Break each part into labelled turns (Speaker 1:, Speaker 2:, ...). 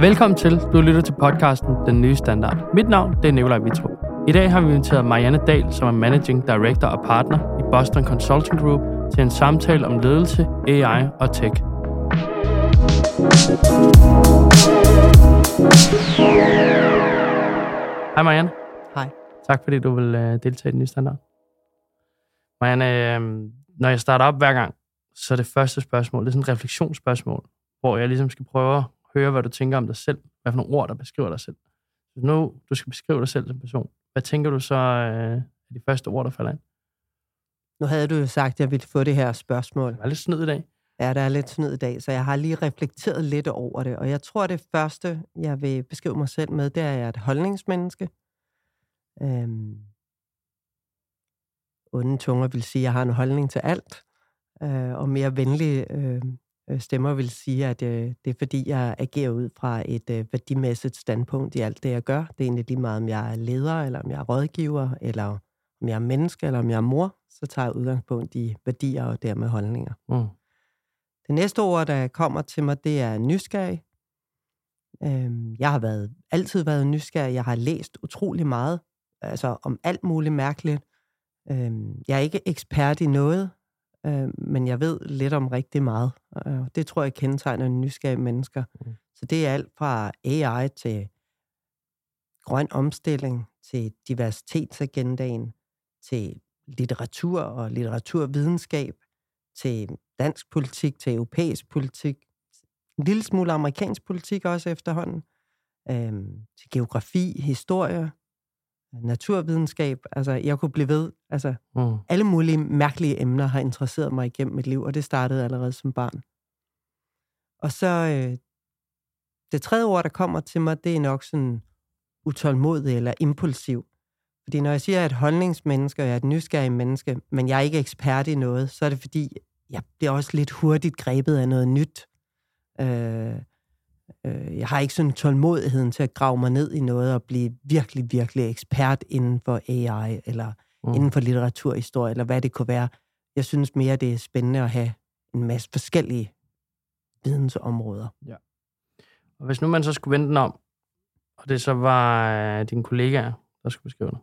Speaker 1: Velkommen til. Du lytter til podcasten Den Nye Standard. Mit navn det er Nikolaj Vitrup. I dag har vi inviteret Marianne Dahl, som er Managing Director og Partner i Boston Consulting Group, til en samtale om ledelse, AI og tech. Hej Marianne.
Speaker 2: Hej.
Speaker 1: Tak fordi du vil uh, deltage i Den Nye Standard. Marianne, uh, når jeg starter op hver gang, så er det første spørgsmål, det er sådan et refleksionsspørgsmål, hvor jeg ligesom skal prøve høre, hvad du tænker om dig selv. Hvad for nogle ord, der beskriver dig selv. Hvis nu du skal beskrive dig selv som person, hvad tænker du så øh, er de første ord, der falder ind?
Speaker 2: Nu havde du jo sagt, at jeg ville få det her spørgsmål.
Speaker 1: Det er lidt snyd i dag.
Speaker 2: Ja, der er lidt snyd i dag, så jeg har lige reflekteret lidt over det. Og jeg tror, det første, jeg vil beskrive mig selv med, det er, at jeg er et holdningsmenneske. Øhm, onde tunger vil sige, at jeg har en holdning til alt. Øh, og mere venlige øh, stemmer vil sige, at øh, det er fordi, jeg agerer ud fra et øh, værdimæssigt standpunkt i alt det, jeg gør. Det er egentlig lige meget, om jeg er leder, eller om jeg er rådgiver, eller om jeg er menneske, eller om jeg er mor. Så tager jeg udgangspunkt i værdier og dermed holdninger. Mm. Det næste ord, der kommer til mig, det er nysgerrig. Øhm, jeg har været, altid været nysgerrig. Jeg har læst utrolig meget, altså om alt muligt mærkeligt. Øhm, jeg er ikke ekspert i noget, øh, men jeg ved lidt om rigtig meget. Øh, det tror jeg kendetegner nysgerrige mennesker. Mm. Så det er alt fra AI til grøn omstilling, til diversitetsagendaen, til litteratur og litteraturvidenskab, til dansk politik, til europæisk politik, en lille smule amerikansk politik også efterhånden, øhm, til geografi, historie, naturvidenskab. Altså, jeg kunne blive ved. Altså, mm. alle mulige mærkelige emner har interesseret mig igennem mit liv, og det startede allerede som barn. Og så øh, det tredje ord, der kommer til mig, det er nok sådan utålmodig eller impulsiv. Fordi når jeg siger, at jeg er et holdningsmenneske, og jeg er et nysgerrig menneske, men jeg er ikke ekspert i noget, så er det fordi, jeg bliver også lidt hurtigt grebet af noget nyt. Øh, øh, jeg har ikke sådan tålmodigheden til at grave mig ned i noget og blive virkelig, virkelig ekspert inden for AI, eller mm. inden for litteraturhistorie, eller hvad det kunne være. Jeg synes mere, det er spændende at have en masse forskellige vidensområder. Ja.
Speaker 1: Og hvis nu man så skulle vende den om, og det så var øh, dine kollegaer, der skulle beskrive det,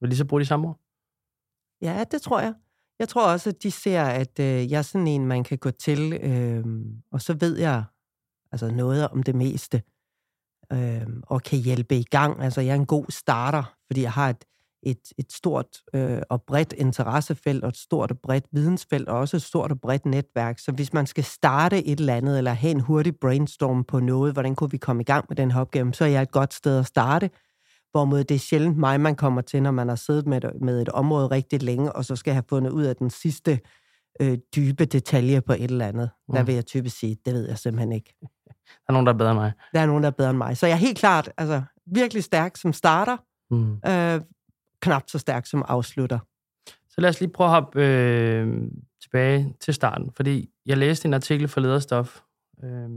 Speaker 1: vil de så bruge de samme ord?
Speaker 2: Ja, det tror jeg. Jeg tror også, at de ser, at øh, jeg er sådan en, man kan gå til, øh, og så ved jeg altså noget om det meste, øh, og kan hjælpe i gang. Altså, jeg er en god starter, fordi jeg har et, et, et stort øh, og bredt interessefelt, og et stort og bredt vidensfelt, og også et stort og bredt netværk. Så hvis man skal starte et eller andet, eller have en hurtig brainstorm på noget, hvordan kunne vi komme i gang med den her opgave, så er jeg et godt sted at starte. Hvorimod det er sjældent mig, man kommer til, når man har siddet med, med et område rigtig længe, og så skal have fundet ud af den sidste øh, dybe detalje på et eller andet. Mm. Der vil jeg typisk sige, det ved jeg simpelthen ikke.
Speaker 1: Der er nogen, der er bedre end mig.
Speaker 2: Der er nogen, der er bedre end mig. Så jeg er helt klart altså, virkelig stærk som starter, mm. øh, knap så stærk som afslutter.
Speaker 1: Så lad os lige prøve at hoppe øh, tilbage til starten, fordi jeg læste en artikel for Lederstof, øh,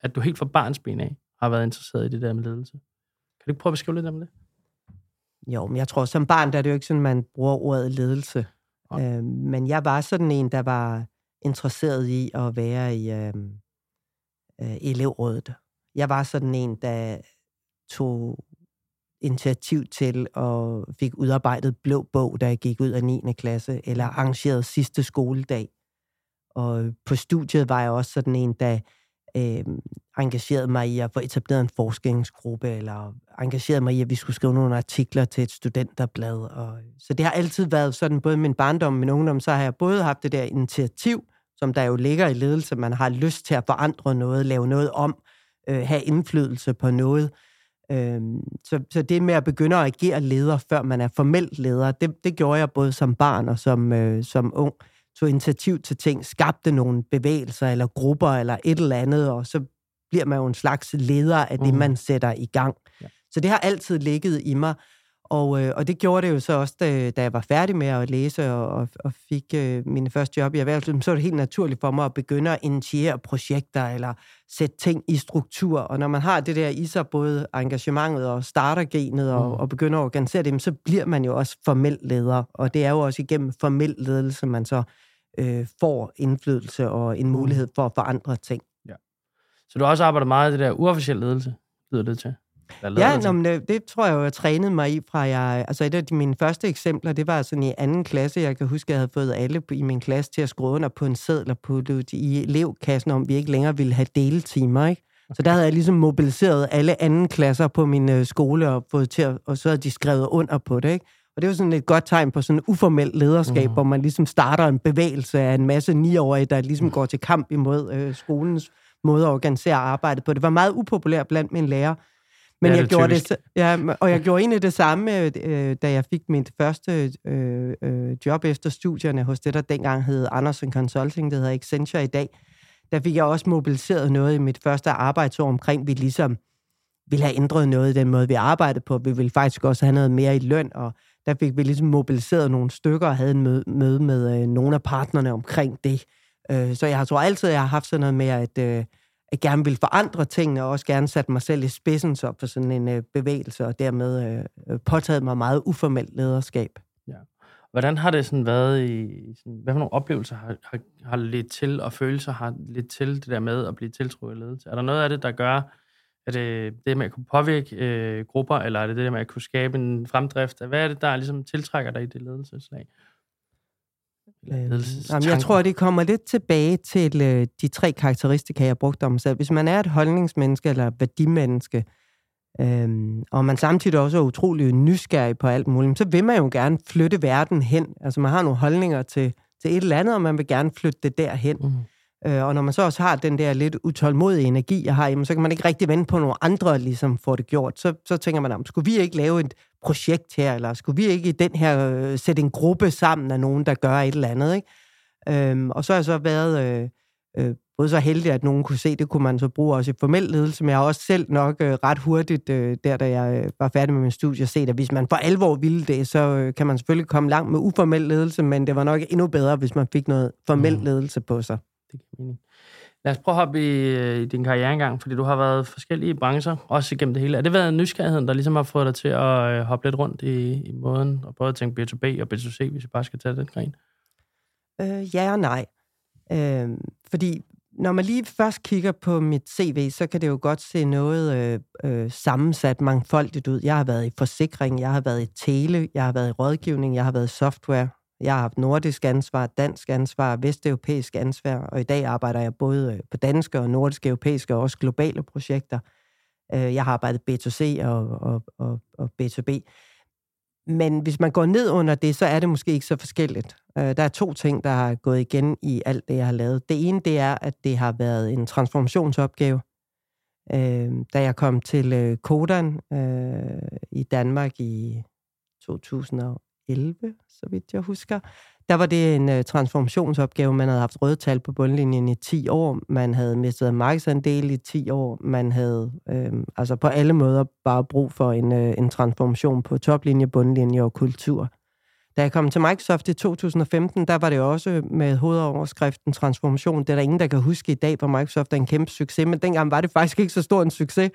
Speaker 1: at du helt fra barnsben af har været interesseret i det der med ledelse. Kan du ikke prøve at beskrive lidt om det?
Speaker 2: Jo, men jeg tror, som barn, der er det jo ikke sådan, man bruger ordet ledelse. Okay. Øh, men jeg var sådan en, der var interesseret i at være i øh, øh, elevrådet. Jeg var sådan en, der tog initiativ til og fik udarbejdet blå bog, da jeg gik ud af 9. klasse, eller arrangerede sidste skoledag. Og på studiet var jeg også sådan en, der øh, engagerede mig i at få etableret en forskningsgruppe, eller engagerede mig i, at vi skulle skrive nogle artikler til et studenterblad. Og, så det har altid været sådan, både min barndom og min ungdom, så har jeg både haft det der initiativ, som der jo ligger i ledelse, man har lyst til at forandre noget, lave noget om, øh, have indflydelse på noget. Øh, så, så det med at begynde at agere leder, før man er formelt leder, det, det gjorde jeg både som barn og som, øh, som ung. Tog initiativ til ting, skabte nogle bevægelser eller grupper eller et eller andet, og så bliver man jo en slags leder af det, mm. man sætter i gang. Ja. Så det har altid ligget i mig. Og, øh, og det gjorde det jo så også, da, da jeg var færdig med at læse og, og, og fik øh, mine første job i erhvervslivet, så var det helt naturligt for mig at begynde at initiere projekter eller sætte ting i struktur. Og når man har det der i sig, både engagementet og startergenet og, mm. og begynder at organisere det, så bliver man jo også formel leder. Og det er jo også igennem formel ledelse, man så øh, får indflydelse og en mm. mulighed for at forandre ting. Ja.
Speaker 1: Så du har også arbejdet meget i det der uofficielle ledelse, lyder det til?
Speaker 2: Ja, nå, men det, det tror jeg jo, jeg trænede mig i fra jeg... Altså et af de, mine første eksempler, det var sådan i anden klasse. Jeg kan huske, jeg havde fået alle i min klasse til at skrive under på en seddel og putte i elevkassen, om vi ikke længere ville have deletimer, ikke? Så der havde jeg ligesom mobiliseret alle anden klasser på min øh, skole og fået til at, og så havde de skrevet under på det, ikke? Og det var sådan et godt tegn på sådan uformelt lederskab, mm. hvor man ligesom starter en bevægelse af en masse niårige, der ligesom mm. går til kamp imod øh, skolens måde at organisere arbejdet på. Det var meget upopulært blandt mine lærere. Men ja, jeg gjorde det, ja, og jeg gjorde egentlig det samme, øh, da jeg fik mit første øh, øh, job efter studierne hos det, der dengang hed Andersen Consulting, det hedder Accenture i dag. Der fik jeg også mobiliseret noget i mit første arbejdsår omkring, vi ligesom ville have ændret noget i den måde, vi arbejdede på. Vi ville faktisk også have noget mere i løn, og der fik vi ligesom mobiliseret nogle stykker og havde en møde, møde med øh, nogle af partnerne omkring det. Øh, så jeg tror altid, jeg har haft sådan noget med, at øh, jeg gerne ville forandre tingene, og også gerne satte mig selv i spidsen så for sådan en øh, bevægelse, og dermed øh, øh påtaget mig meget uformelt lederskab. Ja.
Speaker 1: Hvordan har det sådan været i... Sådan, hvad for nogle oplevelser har, har, har lidt til, og følelser har lidt til det der med at blive tiltrukket ledelse? Er der noget af det, der gør, er det øh, det med at kunne påvirke øh, grupper, eller er det det med at kunne skabe en fremdrift? Hvad er det, der ligesom tiltrækker dig i det ledelseslag?
Speaker 2: Øhm, jamen, jeg tror, det kommer lidt tilbage til øh, de tre karakteristika, jeg brugte om selv. Hvis man er et holdningsmenneske eller værdimenneske, øh, og man samtidig også er utrolig nysgerrig på alt muligt, så vil man jo gerne flytte verden hen. Altså, man har nogle holdninger til, til et eller andet, og man vil gerne flytte det derhen. Mm. Øh, og når man så også har den der lidt utålmodige energi, jeg har, jamen, så kan man ikke rigtig vente på nogle andre, ligesom får det gjort. Så, så tænker man, skulle vi ikke lave et projekt her, eller skulle vi ikke i den her øh, sætte en gruppe sammen af nogen, der gør et eller andet, ikke? Øhm, og så har jeg så været øh, øh, både så heldig, at nogen kunne se, det kunne man så bruge også i formel ledelse, men jeg har også selv nok øh, ret hurtigt, øh, der da jeg øh, var færdig med min studie, set, at hvis man for alvor ville det, så øh, kan man selvfølgelig komme langt med uformel ledelse, men det var nok endnu bedre, hvis man fik noget formel mm. ledelse på sig det giver mening.
Speaker 1: Lad os prøve at hoppe i, øh, i din karriere engang, fordi du har været i forskellige brancher, også igennem det hele. Er det været nysgerrigheden, der ligesom har fået dig til at øh, hoppe lidt rundt i, i måden, og både tænke B2B og B2C, hvis vi bare skal tage den gren?
Speaker 2: Øh, ja og nej. Øh, fordi når man lige først kigger på mit CV, så kan det jo godt se noget øh, øh, sammensat mangfoldigt ud. Jeg har været i forsikring, jeg har været i tele, jeg har været i rådgivning, jeg har været i software, jeg har haft nordisk ansvar, dansk ansvar, vesteuropæisk ansvar, og i dag arbejder jeg både øh, på danske og nordiske, europæiske og også globale projekter. Øh, jeg har arbejdet B2C og, og, og, og B2B. Men hvis man går ned under det, så er det måske ikke så forskelligt. Øh, der er to ting, der har gået igen i alt det, jeg har lavet. Det ene, det er, at det har været en transformationsopgave. Da jeg kom til Kodan i Danmark i 2000 11, så vidt jeg husker. Der var det en uh, transformationsopgave. Man havde haft røde tal på bundlinjen i 10 år. Man havde mistet markedsandel i 10 år. Man havde øh, altså på alle måder bare brug for en, uh, en transformation på toplinje, bundlinje og kultur. Da jeg kom til Microsoft i 2015, der var det også med hovedoverskriften transformation. Det er der ingen, der kan huske i dag, hvor Microsoft er en kæmpe succes, men dengang var det faktisk ikke så stor en succes.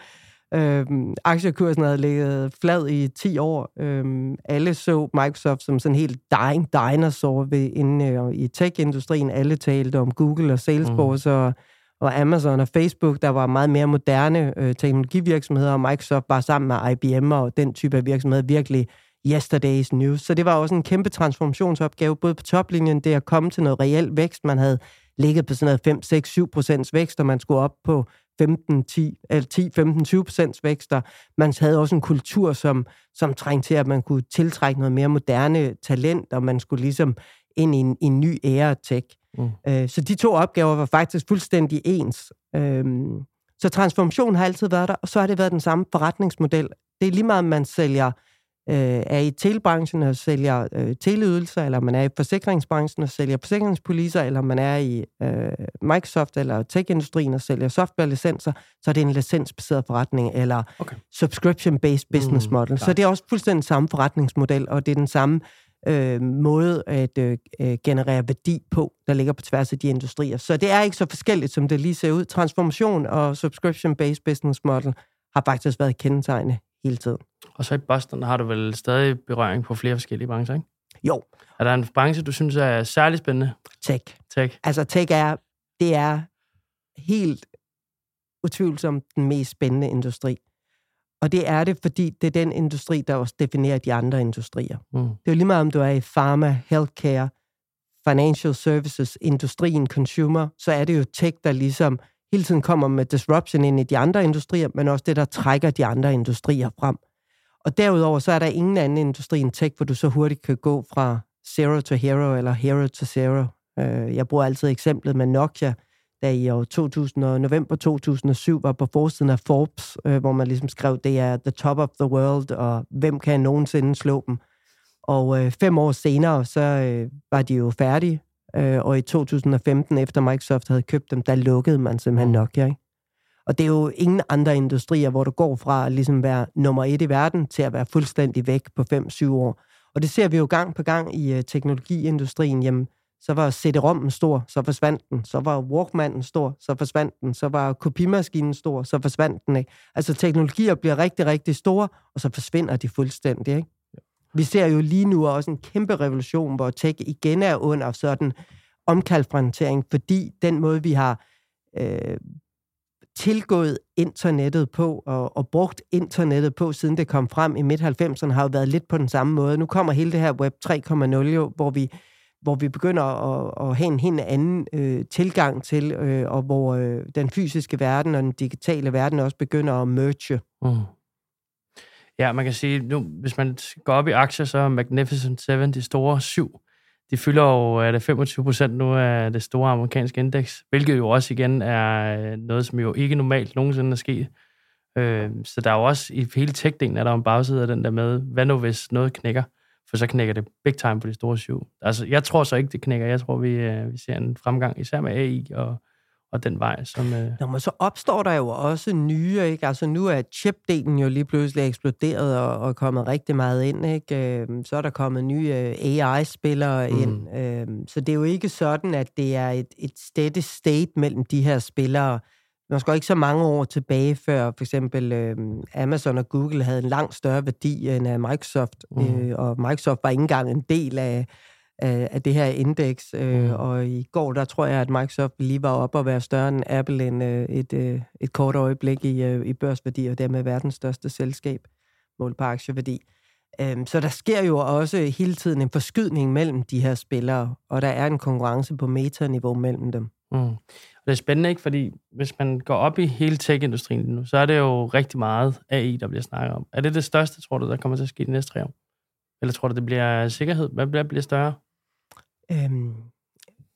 Speaker 2: Øhm, aktiekursen havde ligget flad i 10 år. Øhm, alle så Microsoft som sådan en helt dying dinosaur ved, inde øh, i tech-industrien. Alle talte om Google og Salesforce mm. og, og Amazon og Facebook, der var meget mere moderne øh, teknologivirksomheder, og Microsoft var sammen med IBM og den type af virksomheder virkelig yesterday's news. Så det var også en kæmpe transformationsopgave, både på toplinjen, det at komme til noget reelt vækst. Man havde ligget på sådan noget 5, 6, 7 procents vækst, og man skulle op på 15, 10, eller 10, 15, 20 procents vækster. Man havde også en kultur, som, som trængte til, at man kunne tiltrække noget mere moderne talent, og man skulle ligesom ind i en, en ny ære tech. Mm. Øh, så de to opgaver var faktisk fuldstændig ens. Øh, så transformation har altid været der, og så har det været den samme forretningsmodel. Det er lige meget, om man sælger øh, er i telebranchen og sælger øh, teleydelser, eller man er i forsikringsbranchen og sælger forsikringspoliser, eller man er i øh, Microsoft eller tech-industrien og sælger software-licenser, så er det en licensbaseret forretning, eller okay. subscription-based business mm, model. Mm, så det er også fuldstændig samme forretningsmodel, og det er den samme øh, måde at øh, øh, generere værdi på, der ligger på tværs af de industrier. Så det er ikke så forskelligt, som det lige ser ud. Transformation og subscription-based business model har faktisk været kendetegnende hele tiden.
Speaker 1: Og så i Boston har du vel stadig berøring på flere forskellige brancher, ikke?
Speaker 2: Jo.
Speaker 1: Er der en branche, du synes er særlig spændende?
Speaker 2: Tech.
Speaker 1: Tech.
Speaker 2: Altså tech er, det er helt utvivlsomt den mest spændende industri. Og det er det, fordi det er den industri, der også definerer de andre industrier. Mm. Det er jo lige meget, om du er i pharma, healthcare, financial services, industrien, consumer, så er det jo tech, der ligesom hele tiden kommer med disruption ind i de andre industrier, men også det, der trækker de andre industrier frem. Og derudover, så er der ingen anden industri end tech, hvor du så hurtigt kan gå fra zero to hero, eller hero to zero. Øh, jeg bruger altid eksemplet med Nokia, der i år 2000, og november 2007 var på forsiden af Forbes, øh, hvor man ligesom skrev, det er the top of the world, og hvem kan nogensinde slå dem? Og øh, fem år senere, så øh, var de jo færdige, øh, og i 2015, efter Microsoft havde købt dem, der lukkede man simpelthen mm. Nokia. Ikke? Og det er jo ingen andre industrier, hvor du går fra at ligesom være nummer et i verden til at være fuldstændig væk på 5-7 år. Og det ser vi jo gang på gang i uh, teknologiindustrien. Jamen, så var CD-rommen stor, så forsvandt den. Så var Walkmanen stor, så forsvandt den. Så var kopimaskinen stor, så forsvandt den. Ikke? Altså teknologier bliver rigtig, rigtig store, og så forsvinder de fuldstændig. Ikke? Vi ser jo lige nu også en kæmpe revolution, hvor tech igen er under sådan omkalfrantering, fordi den måde, vi har øh, tilgået internettet på og, og brugt internettet på, siden det kom frem i midt-90'erne, har jo været lidt på den samme måde. Nu kommer hele det her Web 3.0 jo, hvor vi hvor vi begynder at, at have en helt anden øh, tilgang til, øh, og hvor øh, den fysiske verden og den digitale verden også begynder at merge. Mm.
Speaker 1: Ja, man kan sige, nu, hvis man går op i aktier, så er Magnificent Seven, de store syv, de fylder jo er det 25 procent nu af det store amerikanske indeks, hvilket jo også igen er øh, noget, som jo ikke normalt nogensinde er sket. Øh, så der er jo også i hele tech-delen, er der en bagside af den der med, hvad nu hvis noget knækker? For så knækker det big time på de store syv. Altså, jeg tror så ikke, det knækker. Jeg tror, vi, øh, vi ser en fremgang, især med AI og, og den vej, som... Øh...
Speaker 2: Nå, men så opstår der jo også nye, ikke? Altså, nu er chip-delen jo lige pludselig eksploderet og, og kommet rigtig meget ind, ikke? Øh, så er der kommet nye øh, AI-spillere mm. ind. Øh, så det er jo ikke sådan, at det er et, et steady state mellem de her spillere. Man skal ikke så mange år tilbage, før for eksempel øh, Amazon og Google havde en langt større værdi end af Microsoft, mm. øh, og Microsoft var ikke engang en del af, af, af det her indeks. Øh, mm. Og i går, der tror jeg, at Microsoft lige var op og være større end Apple end øh, et, øh, et kort øjeblik i, øh, i børsværdi, og dermed verdens største selskab, målt på aktieværdi. Øh, så der sker jo også hele tiden en forskydning mellem de her spillere, og der er en konkurrence på metaniveau mellem dem. Mm
Speaker 1: det er spændende, ikke? Fordi hvis man går op i hele tech-industrien nu, så er det jo rigtig meget AI, der bliver snakket om. Er det det største, tror du, der kommer til at ske de næste tre år? Eller tror du, det bliver sikkerhed? Hvad bliver, bliver større? Øhm,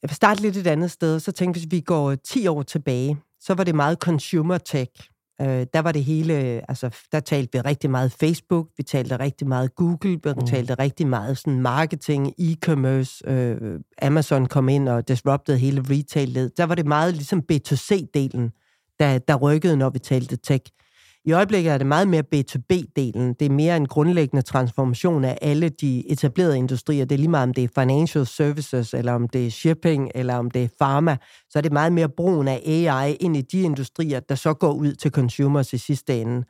Speaker 2: jeg vil starte lidt et andet sted. Så tænk, hvis vi går 10 år tilbage, så var det meget consumer tech. Øh, der var det hele, altså der talte vi rigtig meget Facebook, vi talte rigtig meget Google, vi mm. talte rigtig meget sådan marketing, e-commerce, øh, Amazon kom ind og disrupted hele retail-led. Der var det meget ligesom B2C-delen, der, der rykkede, når vi talte tech. I øjeblikket er det meget mere B2B-delen. Det er mere en grundlæggende transformation af alle de etablerede industrier. Det er lige meget, om det er financial services, eller om det er shipping, eller om det er pharma. Så er det meget mere brugen af AI ind i de industrier, der så går ud til consumers i sidste ende.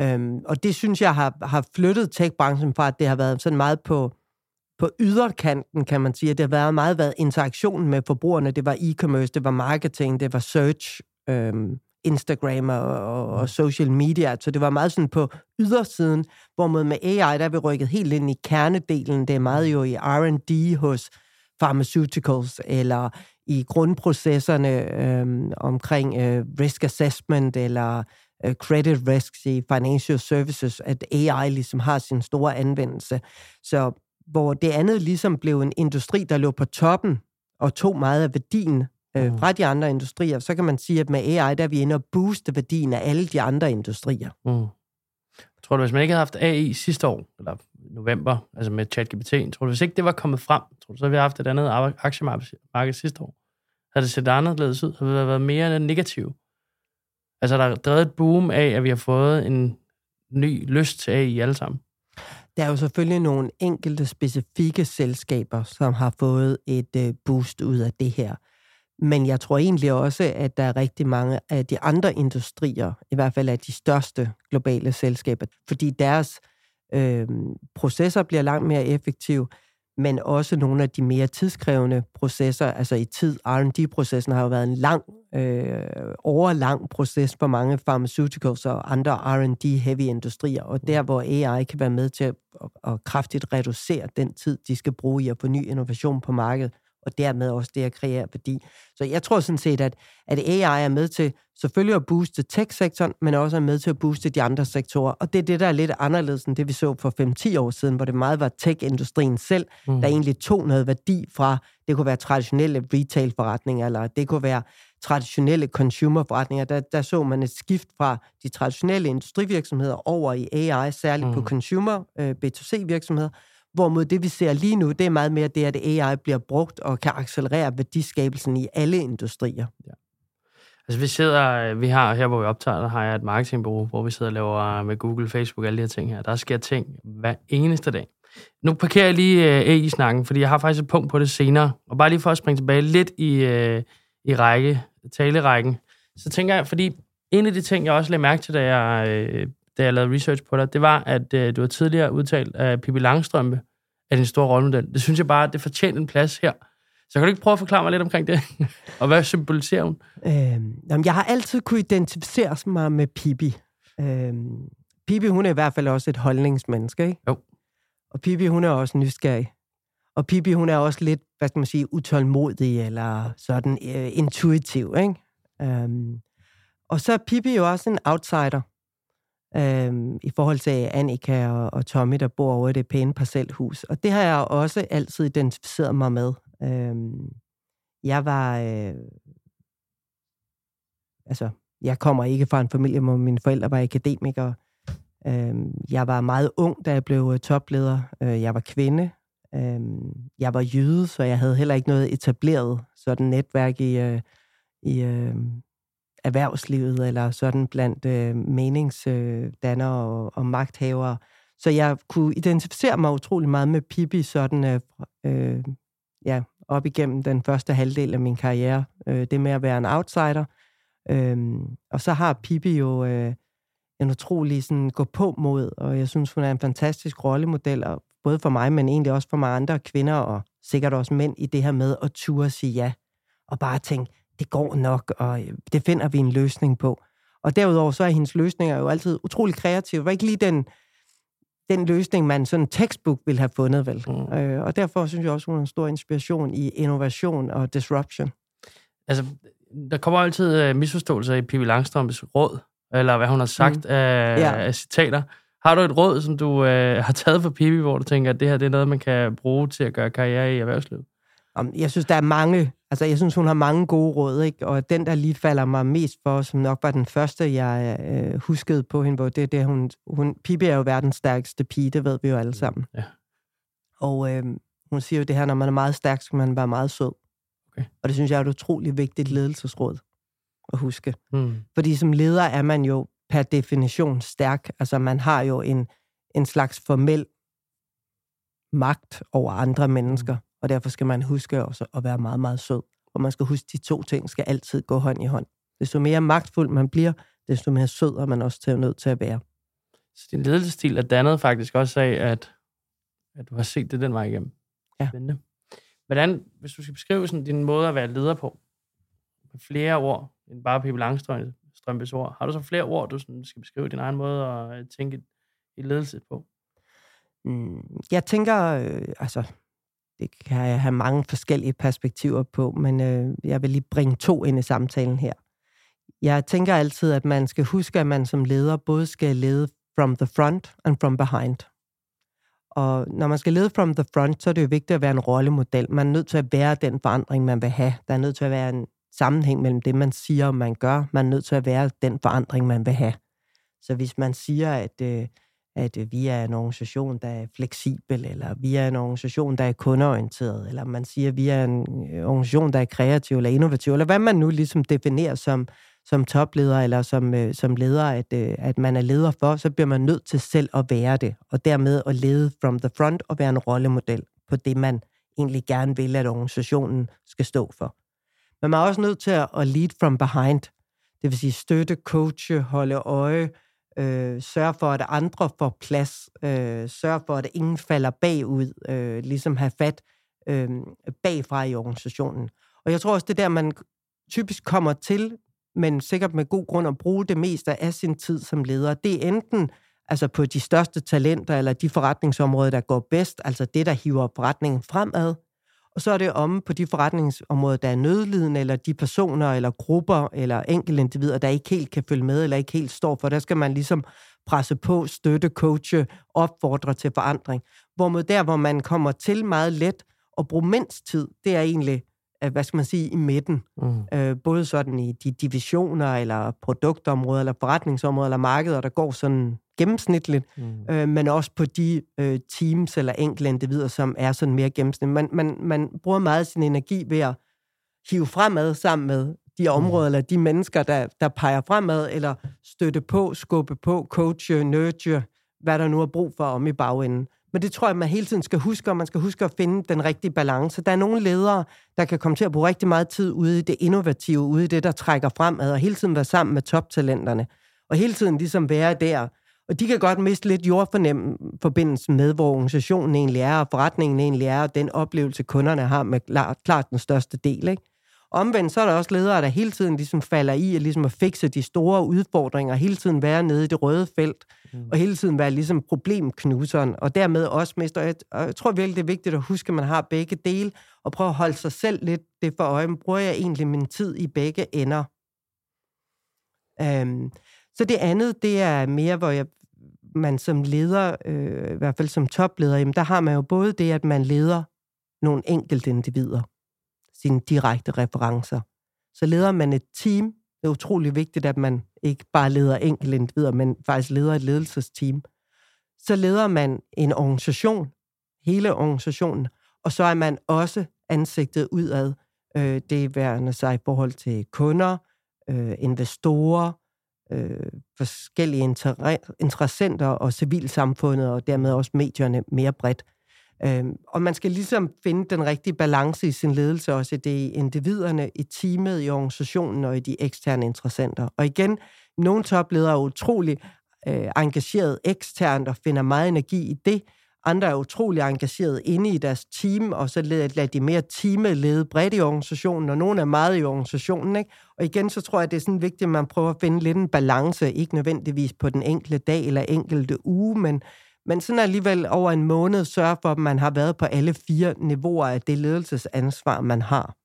Speaker 2: Øhm, og det synes jeg har, har flyttet tech-branchen fra, at det har været sådan meget på, på yderkanten, kan man sige. Det har været meget været interaktionen med forbrugerne. Det var e-commerce, det var marketing, det var search. Øhm, Instagram og, og, social media. Så det var meget sådan på ydersiden, hvor med AI, der er vi rykket helt ind i kernedelen. Det er meget jo i R&D hos pharmaceuticals, eller i grundprocesserne øh, omkring øh, risk assessment, eller øh, credit risks i financial services, at AI ligesom har sin store anvendelse. Så hvor det andet ligesom blev en industri, der lå på toppen og tog meget af værdien øh, fra de andre industrier, så kan man sige, at med AI, der er vi inde og booste værdien af alle de andre industrier. Mm.
Speaker 1: Tror du, hvis man ikke havde haft AI sidste år, eller november, altså med ChatGPT, tror du, hvis ikke det var kommet frem, tror du, så havde vi haft et andet aktiemarked sidste år? Havde det set anderledes ud? Havde det været mere negativt? Altså, der er drevet et boom af, at vi har fået en ny lyst til AI alle sammen.
Speaker 2: Der er jo selvfølgelig nogle enkelte specifikke selskaber, som har fået et øh, boost ud af det her. Men jeg tror egentlig også, at der er rigtig mange af de andre industrier, i hvert fald af de største globale selskaber, fordi deres øh, processer bliver langt mere effektive, men også nogle af de mere tidskrævende processer, altså i tid, R&D-processen har jo været en lang, øh, overlang proces for mange pharmaceuticals og andre R&D-heavy industrier, og der, hvor AI kan være med til at, at, at kraftigt reducere den tid, de skal bruge i at få ny innovation på markedet, og dermed også det at kreere værdi. Så jeg tror sådan set, at, at AI er med til selvfølgelig at booste tech-sektoren, men også er med til at booste de andre sektorer. Og det er det, der er lidt anderledes end det, vi så for 5-10 år siden, hvor det meget var tech-industrien selv, mm. der egentlig tog noget værdi fra, det kunne være traditionelle retail-forretninger, eller det kunne være traditionelle consumer-forretninger. Der, der så man et skift fra de traditionelle industrivirksomheder over i AI, særligt mm. på consumer, øh, B2C-virksomheder, Hvorimod det, vi ser lige nu, det er meget mere det, at AI bliver brugt og kan accelerere værdiskabelsen i alle industrier. Ja.
Speaker 1: Altså vi sidder, vi har her, hvor vi optager, der har jeg et marketingbureau, hvor vi sidder og laver øh, med Google, Facebook, alle de her ting her. Der sker ting hver eneste dag. Nu parkerer jeg lige øh, AI-snakken, fordi jeg har faktisk et punkt på det senere. Og bare lige for at springe tilbage lidt i, øh, i række, talerækken, så tænker jeg, fordi en af de ting, jeg også lagde mærke til, da jeg øh, da jeg lavede research på dig, det var, at øh, du har tidligere udtalt, at Pippi Langstrømpe er din store rollemodel. Det synes jeg bare, det fortjener en plads her. Så kan du ikke prøve at forklare mig lidt omkring det? og hvad symboliserer hun?
Speaker 2: Øhm, jamen, jeg har altid kunne identificere mig med Pippi. Øhm, Pippi, hun er i hvert fald også et holdningsmenneske, ikke?
Speaker 1: Jo.
Speaker 2: Og Pippi, hun er også nysgerrig. Og Pippi, hun er også lidt, hvad skal man sige, utålmodig, eller sådan uh, intuitiv, ikke? Øhm, og så er Pippi jo også en outsider øh, i forhold til Annika og, og Tommy, der bor over i det pæne parcelhus. Og det har jeg også altid identificeret mig med. Øh, jeg var... Øh, altså, jeg kommer ikke fra en familie, hvor mine forældre var akademikere. Øh, jeg var meget ung, da jeg blev øh, topleder. Øh, jeg var kvinde. Øh, jeg var jøde, så jeg havde heller ikke noget etableret sådan netværk i, øh, i, øh, erhvervslivet eller sådan blandt øh, meningsdannere og, og magthavere. Så jeg kunne identificere mig utrolig meget med Pippi sådan øh, øh, ja, op igennem den første halvdel af min karriere. Øh, det med at være en outsider. Øh, og så har Pippi jo øh, en utrolig sådan, gå på mod, og jeg synes, hun er en fantastisk rollemodel, og både for mig, men egentlig også for mange andre kvinder, og sikkert også mænd, i det her med at turde sige ja. Og bare tænke, det går nok, og øh, det finder vi en løsning på. Og derudover så er hendes løsninger jo altid utrolig kreative. Det var ikke lige den, den løsning, man sådan textbook ville have fundet, vel? Mm. Øh, og derfor synes jeg også, hun er en stor inspiration i innovation og disruption.
Speaker 1: Altså, der kommer altid uh, misforståelser i Pippi Langstrøms råd, eller hvad hun har sagt mm. af, ja. af citater. Har du et råd, som du uh, har taget for Pippi, hvor du tænker, at det her det er noget, man kan bruge til at gøre karriere i erhvervslivet?
Speaker 2: Jeg synes, der er mange, altså jeg synes, hun har mange gode råd, ikke? og den, der lige falder mig mest for, som nok var den første, jeg øh, huskede på hende, hvor det er det, hun, hun, Pippi er jo verdens stærkeste pige, det ved vi jo alle sammen. Ja. Og øh, hun siger jo det her, når man er meget stærk, skal man være meget sød. Okay. Og det synes jeg er et utroligt vigtigt ledelsesråd at huske. Mm. Fordi som leder er man jo per definition stærk. Altså man har jo en, en slags formel magt over andre mennesker. Mm og derfor skal man huske også at være meget, meget sød. Og man skal huske, at de to ting skal altid gå hånd i hånd. Desto mere magtfuld man bliver, desto mere sød er man også til, nødt til at være.
Speaker 1: Så din ledelsesstil er dannet faktisk også af, at, at du har set det den vej igennem.
Speaker 2: Ja.
Speaker 1: Spændende. Hvordan, hvis du skal beskrive sådan din måde at være leder på, med flere ord end bare Pippi Langstrømpes ord, har du så flere ord, du sådan skal beskrive din egen måde at tænke i ledelse på?
Speaker 2: Mm, jeg tænker, øh, altså, det kan jeg have mange forskellige perspektiver på, men øh, jeg vil lige bringe to ind i samtalen her. Jeg tænker altid, at man skal huske, at man som leder både skal lede from the front and from behind. Og når man skal lede from the front, så er det jo vigtigt at være en rollemodel. Man er nødt til at være den forandring, man vil have. Der er nødt til at være en sammenhæng mellem det, man siger og man gør. Man er nødt til at være den forandring, man vil have. Så hvis man siger, at øh, at øh, vi er en organisation, der er fleksibel, eller vi er en organisation, der er kundeorienteret, eller man siger, at vi er en øh, organisation, der er kreativ eller innovativ, eller hvad man nu ligesom definerer som, som topleder eller som, øh, som leder, at, øh, at man er leder for, så bliver man nødt til selv at være det, og dermed at lede from the front og være en rollemodel på det, man egentlig gerne vil, at organisationen skal stå for. Men man er også nødt til at lead from behind, det vil sige støtte, coache, holde øje, øh, sørge for, at andre får plads, øh, sørge for, at ingen falder bagud, øh, ligesom have fat øh, bagfra i organisationen. Og jeg tror også, det der, man typisk kommer til, men sikkert med god grund at bruge det meste af sin tid som leder, det er enten altså på de største talenter, eller de forretningsområder, der går bedst, altså det, der hiver forretningen fremad, og så er det om på de forretningsområder, der er nødlidende, eller de personer, eller grupper, eller enkeltindivider, der ikke helt kan følge med, eller ikke helt står for. Der skal man ligesom presse på, støtte, coache, opfordre til forandring. Hvorimod der, hvor man kommer til meget let og bruge mindst tid, det er egentlig, hvad skal man sige, i midten. Mm. Øh, både sådan i de divisioner, eller produktområder, eller forretningsområder, eller markeder, der går sådan gennemsnitligt, mm. øh, men også på de øh, teams eller enkelte individer, som er sådan mere gennemsnitligt. Man, man, man bruger meget sin energi ved at hive fremad sammen med de mm. områder, mm. eller de mennesker, der, der peger fremad, eller støtte på, skubbe på, coache, nurture, hvad der nu er brug for om i bagenden. Men det tror jeg, man hele tiden skal huske, og man skal huske at finde den rigtige balance. Der er nogle ledere, der kan komme til at bruge rigtig meget tid ude i det innovative, ude i det, der trækker fremad, og hele tiden være sammen med toptalenterne. Og hele tiden ligesom være der, og de kan godt miste lidt jordfornemmelsen med, hvor organisationen egentlig er, og forretningen egentlig er, og den oplevelse, kunderne har med klart den største del. Ikke? Omvendt så er der også ledere, der hele tiden ligesom falder i at, ligesom at fikse de store udfordringer, hele tiden være nede i det røde felt, mm. og hele tiden være ligesom problemknuseren, og dermed også mister. Jeg, og jeg tror virkelig, det er vigtigt at huske, at man har begge dele, og prøve at holde sig selv lidt det for øje. Bruger jeg egentlig min tid i begge ender? Øhm, så det andet, det er mere, hvor jeg man som leder, øh, i hvert fald som topleder, jamen, der har man jo både det, at man leder nogle enkelte individer, sine direkte referencer. Så leder man et team. Det er utrolig vigtigt, at man ikke bare leder enkelte individer, men faktisk leder et ledelsesteam. Så leder man en organisation, hele organisationen, og så er man også ansigtet udad. Øh, det værende sig i forhold til kunder, øh, investorer, øh, forskellige inter- interessenter og civilsamfundet, og dermed også medierne mere bredt. Øh, og man skal ligesom finde den rigtige balance i sin ledelse, også det i individerne, i teamet, i organisationen og i de eksterne interessenter. Og igen, nogle topledere er utrolig øh, engageret eksternt og finder meget energi i det, andre er utrolig engageret inde i deres team, og så lader de mere teamet lede bredt i organisationen, og nogle er meget i organisationen. Ikke? Og igen, så tror jeg, det er sådan vigtigt, at man prøver at finde lidt en balance, ikke nødvendigvis på den enkelte dag eller enkelte uge, men, men sådan alligevel over en måned sørge for, at man har været på alle fire niveauer af det ledelsesansvar, man har.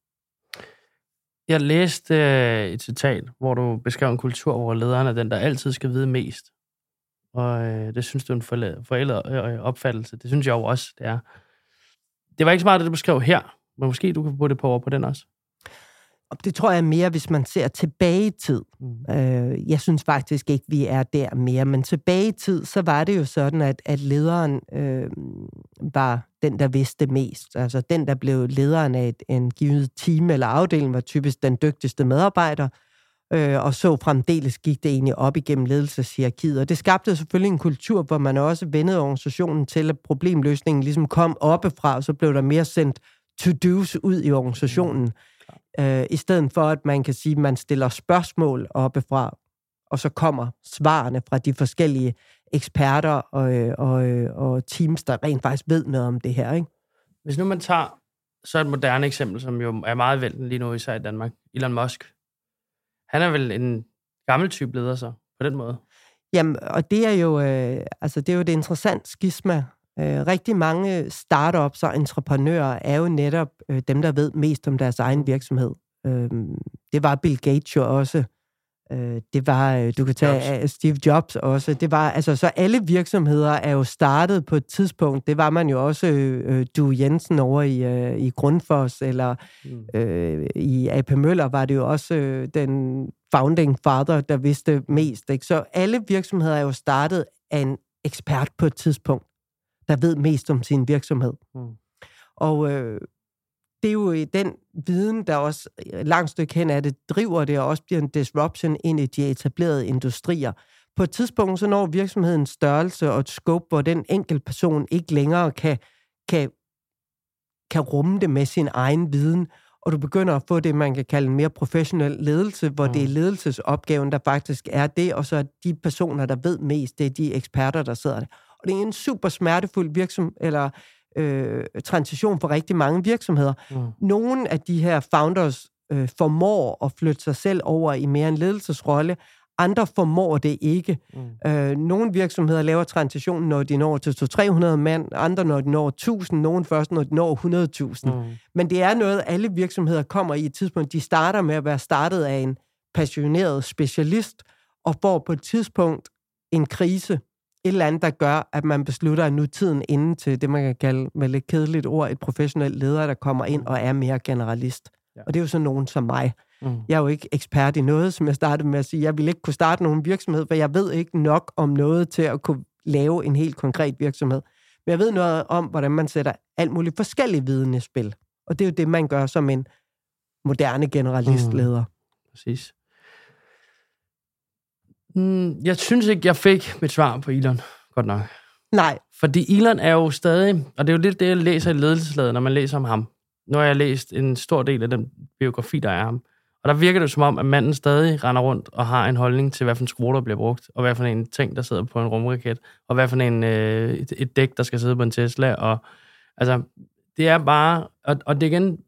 Speaker 1: Jeg læste øh, et citat, hvor du beskrev en kultur, hvor lederen er den, der altid skal vide mest. Og øh, det synes du er en forældet øh, øh, opfattelse. Det synes jeg jo også, det er. Det var ikke så meget det, du beskrev her, men måske du kan få det på over på den også.
Speaker 2: Det tror jeg mere, hvis man ser tilbage i tid. Mm. Øh, jeg synes faktisk ikke, vi er der mere, men tilbage i tid, så var det jo sådan, at, at lederen øh, var den, der vidste mest. Altså den, der blev lederen af et, en givet team eller afdeling, var typisk den dygtigste medarbejder øh, og så fremdeles gik det egentlig op igennem ledelseshierarkiet. Og det skabte selvfølgelig en kultur, hvor man også vendede organisationen til, at problemløsningen ligesom kom oppefra, og så blev der mere sendt to-dos ud i organisationen, øh, i stedet for, at man kan sige, at man stiller spørgsmål oppefra, og så kommer svarene fra de forskellige eksperter og, og, og teams, der rent faktisk ved noget om det her. Ikke?
Speaker 1: Hvis nu man tager så et moderne eksempel, som jo er meget vælten lige nu, især i Danmark, Elon Musk, han er vel en gammel type leder så, på den måde?
Speaker 2: Jamen, og det er jo, øh, altså, det er jo et interessant skisma. Øh, rigtig mange startups og entreprenører er jo netop øh, dem, der ved mest om deres egen virksomhed. Øh, det var Bill Gates jo også. Øh, det var, øh, du kan tage Jobs. Steve Jobs også. Det var, altså, så alle virksomheder er jo startet på et tidspunkt. Det var man jo også øh, Du Jensen over i, øh, i Grundfos, eller mm. øh, i AP Møller var det jo også øh, den founding father, der vidste mest. Ikke? Så alle virksomheder er jo startet af en ekspert på et tidspunkt, der ved mest om sin virksomhed. Mm. Og øh, det er jo den viden, der også langt stykke hen af det driver det, og også bliver en disruption ind i de etablerede industrier. På et tidspunkt så når virksomhedens størrelse og et scope, hvor den enkelt person ikke længere kan, kan, kan rumme det med sin egen viden, og du begynder at få det, man kan kalde en mere professionel ledelse, hvor mm. det er ledelsesopgaven, der faktisk er det, og så er de personer, der ved mest, det er de eksperter, der sidder der. Og det er en super smertefuld virksom, eller øh, transition for rigtig mange virksomheder. Mm. Nogle af de her founders øh, formår at flytte sig selv over i mere en ledelsesrolle, andre formår det ikke. Mm. Øh, nogle virksomheder laver transitionen, når de når til 200-300 mand, andre når de når 1000, nogen først når de når 100.000. Mm. Men det er noget, alle virksomheder kommer i et tidspunkt. De starter med at være startet af en passioneret specialist, og får på et tidspunkt en krise, et eller andet, der gør, at man beslutter, at nu tiden inde til det, man kan kalde med lidt kedeligt ord, et professionelt leder, der kommer ind og er mere generalist. Ja. Og det er jo sådan nogen som mig. Mm. Jeg er jo ikke ekspert i noget, som jeg startede med at sige. Jeg vil ikke kunne starte nogen virksomhed, for jeg ved ikke nok om noget til at kunne lave en helt konkret virksomhed. Men jeg ved noget om, hvordan man sætter alt muligt forskellige viden i spil. Og det er jo det, man gør som en moderne generalistleder. Mm.
Speaker 1: Præcis. Mm, jeg synes ikke, jeg fik mit svar på Elon, godt nok.
Speaker 2: Nej.
Speaker 1: Fordi Elon er jo stadig, og det er jo lidt det, jeg læser i ledelseslaget, når man læser om ham. Nu har jeg læst en stor del af den biografi, der er ham. Og der virker det som om, at manden stadig render rundt og har en holdning til, hvad for en skruer, der bliver brugt, og hvad for en ting, der sidder på en rumraket, og hvad for en, øh, et, et dæk, der skal sidde på en Tesla. Og, altså, det er bare... Og, og det igen...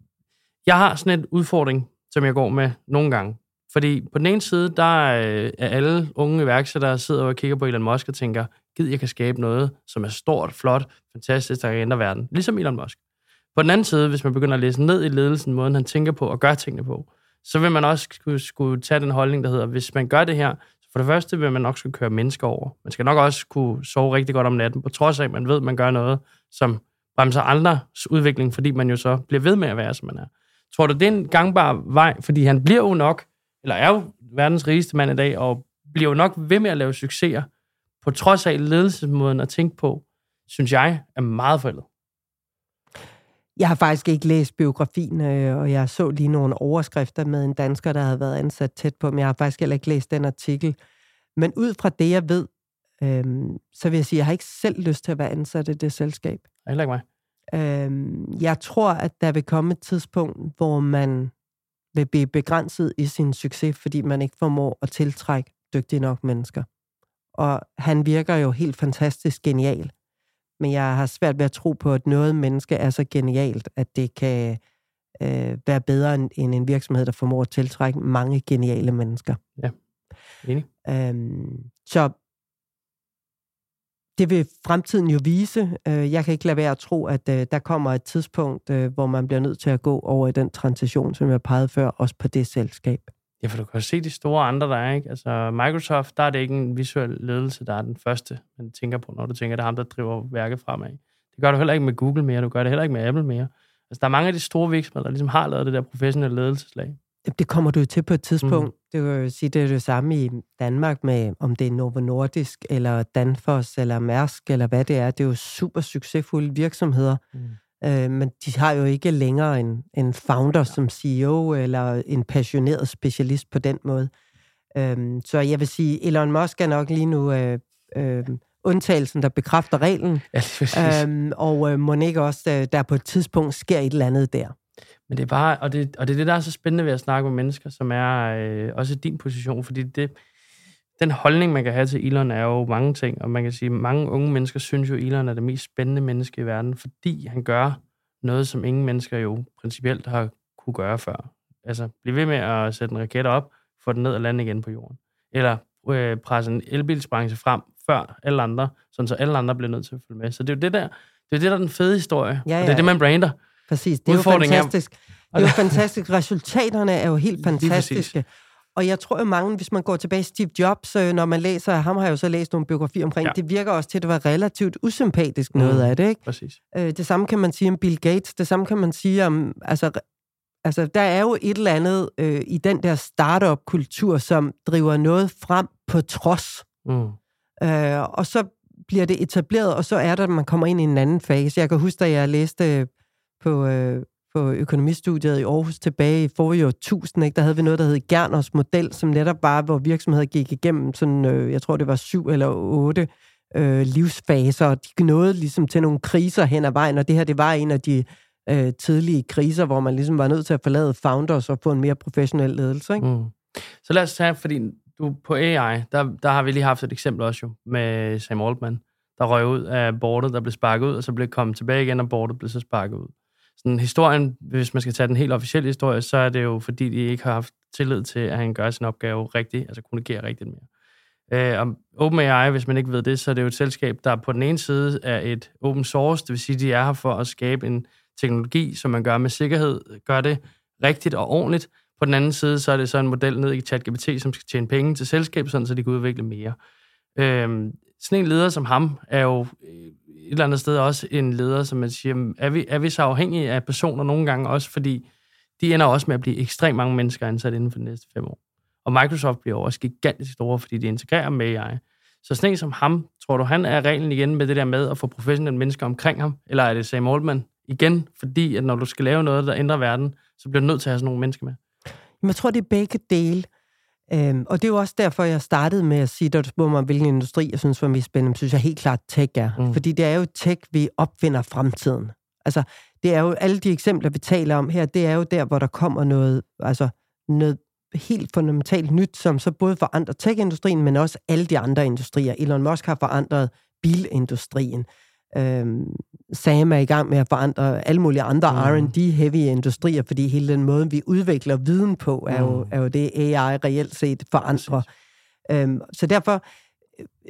Speaker 1: Jeg har sådan en udfordring, som jeg går med nogle gange. Fordi på den ene side, der øh, er alle unge iværksættere, der sidder og kigger på Elon Musk og tænker, gid, jeg kan skabe noget, som er stort, flot, fantastisk, der kan ændre verden. Ligesom Elon Musk. På den anden side, hvis man begynder at læse ned i ledelsen, måden han tænker på og gør tingene på, så vil man også skulle, skulle tage den holdning, der hedder, hvis man gør det her, så for det første vil man nok skulle køre mennesker over. Man skal nok også kunne sove rigtig godt om natten, på trods af, at man ved, at man gør noget, som bremser andres udvikling, fordi man jo så bliver ved med at være, som man er. Tror du, det er en gangbar vej? Fordi han bliver jo nok, eller er jo verdens rigeste mand i dag, og bliver jo nok ved med at lave succeser, på trods af ledelsesmåden at tænke på, synes jeg, er meget forældet.
Speaker 2: Jeg har faktisk ikke læst biografien, øh, og jeg så lige nogle overskrifter med en dansker, der havde været ansat tæt på, men jeg har faktisk heller ikke læst den artikel. Men ud fra det, jeg ved, øhm, så vil jeg sige, at jeg har ikke selv lyst til at være ansat i det selskab.
Speaker 1: Heller ikke mig.
Speaker 2: Øhm, jeg tror, at der vil komme et tidspunkt, hvor man vil blive begrænset i sin succes, fordi man ikke formår at tiltrække dygtige nok mennesker. Og han virker jo helt fantastisk genial men jeg har svært ved at tro på, at noget menneske er så genialt, at det kan øh, være bedre end, end en virksomhed, der formår at tiltrække mange geniale mennesker.
Speaker 1: Ja, enig.
Speaker 2: Øhm, så det vil fremtiden jo vise. Øh, jeg kan ikke lade være at tro, at øh, der kommer et tidspunkt, øh, hvor man bliver nødt til at gå over i den transition, som jeg pegede før, også på det selskab.
Speaker 1: Ja, for du kan se de store andre, der er, ikke? Altså, Microsoft, der er det ikke en visuel ledelse, der er den første, man tænker på, når du tænker, det er ham, der driver værket fremad. Det gør du heller ikke med Google mere, du gør det heller ikke med Apple mere. Altså, der er mange af de store virksomheder, der ligesom har lavet det der professionelle ledelseslag.
Speaker 2: Det kommer du til på et tidspunkt. Mm. Det vil sige, det er det samme i Danmark med, om det er Novo Nordisk, eller Danfoss, eller Mærsk, eller hvad det er. Det er jo super succesfulde virksomheder. Mm Øh, men de har jo ikke længere en, en founder som CEO eller en passioneret specialist på den måde. Øh, så jeg vil sige, Elon Musk er nok lige nu øh, øh, undtagelsen, der bekræfter reglen. Ja, øhm, og øh, må ikke også, øh, der på et tidspunkt sker et eller andet der.
Speaker 1: Men det er bare, og det, og det er det, der er så spændende ved at snakke med mennesker, som er øh, også din position, fordi det, den holdning, man kan have til Elon, er jo mange ting, og man kan sige, at mange unge mennesker synes jo, at Elon er det mest spændende menneske i verden, fordi han gør noget, som ingen mennesker jo principielt har kunne gøre før. Altså, blive ved med at sætte en raket op, få den ned og lande igen på jorden. Eller øh, presse en elbilsbranche frem før alle andre, sådan så alle andre bliver nødt til at følge med. Så det er jo det der, det er det, der er den fede historie, ja, ja. og det er det, man brander.
Speaker 2: Præcis, det er jo fantastisk. Det er jo fantastisk. Resultaterne er jo helt fantastiske. Og jeg tror jo mange, hvis man går tilbage til Steve Jobs, øh, når man læser, ham har jeg jo så læst nogle biografier omkring, ja. det virker også til, at det var relativt usympatisk noget mm, af det, ikke?
Speaker 1: Præcis.
Speaker 2: Øh, det samme kan man sige om Bill Gates, det samme kan man sige om, altså, altså der er jo et eller andet øh, i den der startup-kultur, som driver noget frem på trods. Mm. Øh, og så bliver det etableret, og så er der, at man kommer ind i en anden fase. Jeg kan huske, da jeg læste på, øh, på økonomistudiet i Aarhus tilbage i forrige 1000, ikke? der havde vi noget, der hed Gerners model, som netop bare, hvor virksomheder gik igennem sådan, øh, jeg tror det var syv eller otte øh, livsfaser, og de nåede ligesom til nogle kriser hen ad vejen, og det her, det var en af de øh, tidlige kriser, hvor man ligesom var nødt til at forlade founders og få en mere professionel ledelse. Ikke? Mm.
Speaker 1: Så lad os tage, fordi du på AI, der, der har vi lige haft et eksempel også jo, med Sam Altman, der røg ud af bordet, der blev sparket ud, og så blev kommet tilbage igen, og bordet blev så sparket ud. Sådan historien, hvis man skal tage den helt officielle historie, så er det jo, fordi de ikke har haft tillid til, at han gør sin opgave rigtigt, altså kommunikerer rigtigt mere. Øh, om OpenAI, hvis man ikke ved det, så er det jo et selskab, der på den ene side er et open source, det vil sige, de er her for at skabe en teknologi, som man gør med sikkerhed, gør det rigtigt og ordentligt. På den anden side, så er det så en model ned i ChatGPT, som skal tjene penge til selskabet, sådan, så de kan udvikle mere. Øh, sådan en leder som ham er jo øh, et eller andet sted også en leder, som man siger, er vi, er vi så afhængige af personer nogle gange også, fordi de ender også med at blive ekstremt mange mennesker ansat inden for de næste fem år. Og Microsoft bliver også gigantisk store, fordi de integrerer med AI. Så sådan en som ham, tror du, han er reglen igen med det der med at få professionelle mennesker omkring ham? Eller er det Sam Altman igen? Fordi at når du skal lave noget, der ændrer verden, så bliver du nødt til at have sådan nogle mennesker med.
Speaker 2: Jeg tror, det er begge dele. Øhm, og det er jo også derfor, jeg startede med at sige, da du spurgte mig, hvilken industri jeg synes var mest spændende, synes jeg helt klart, tech er. Mm. Fordi det er jo tech, vi opfinder fremtiden. Altså, det er jo alle de eksempler, vi taler om her, det er jo der, hvor der kommer noget, altså noget helt fundamentalt nyt, som så både forandrer tech-industrien, men også alle de andre industrier. Elon Musk har forandret bilindustrien. Øhm, Sam er i gang med at forandre alle mulige andre mm. R&D-heavy industrier, fordi hele den måde, vi udvikler viden på, er, jo, mm. er jo det, AI reelt set forandrer. Øhm, så derfor,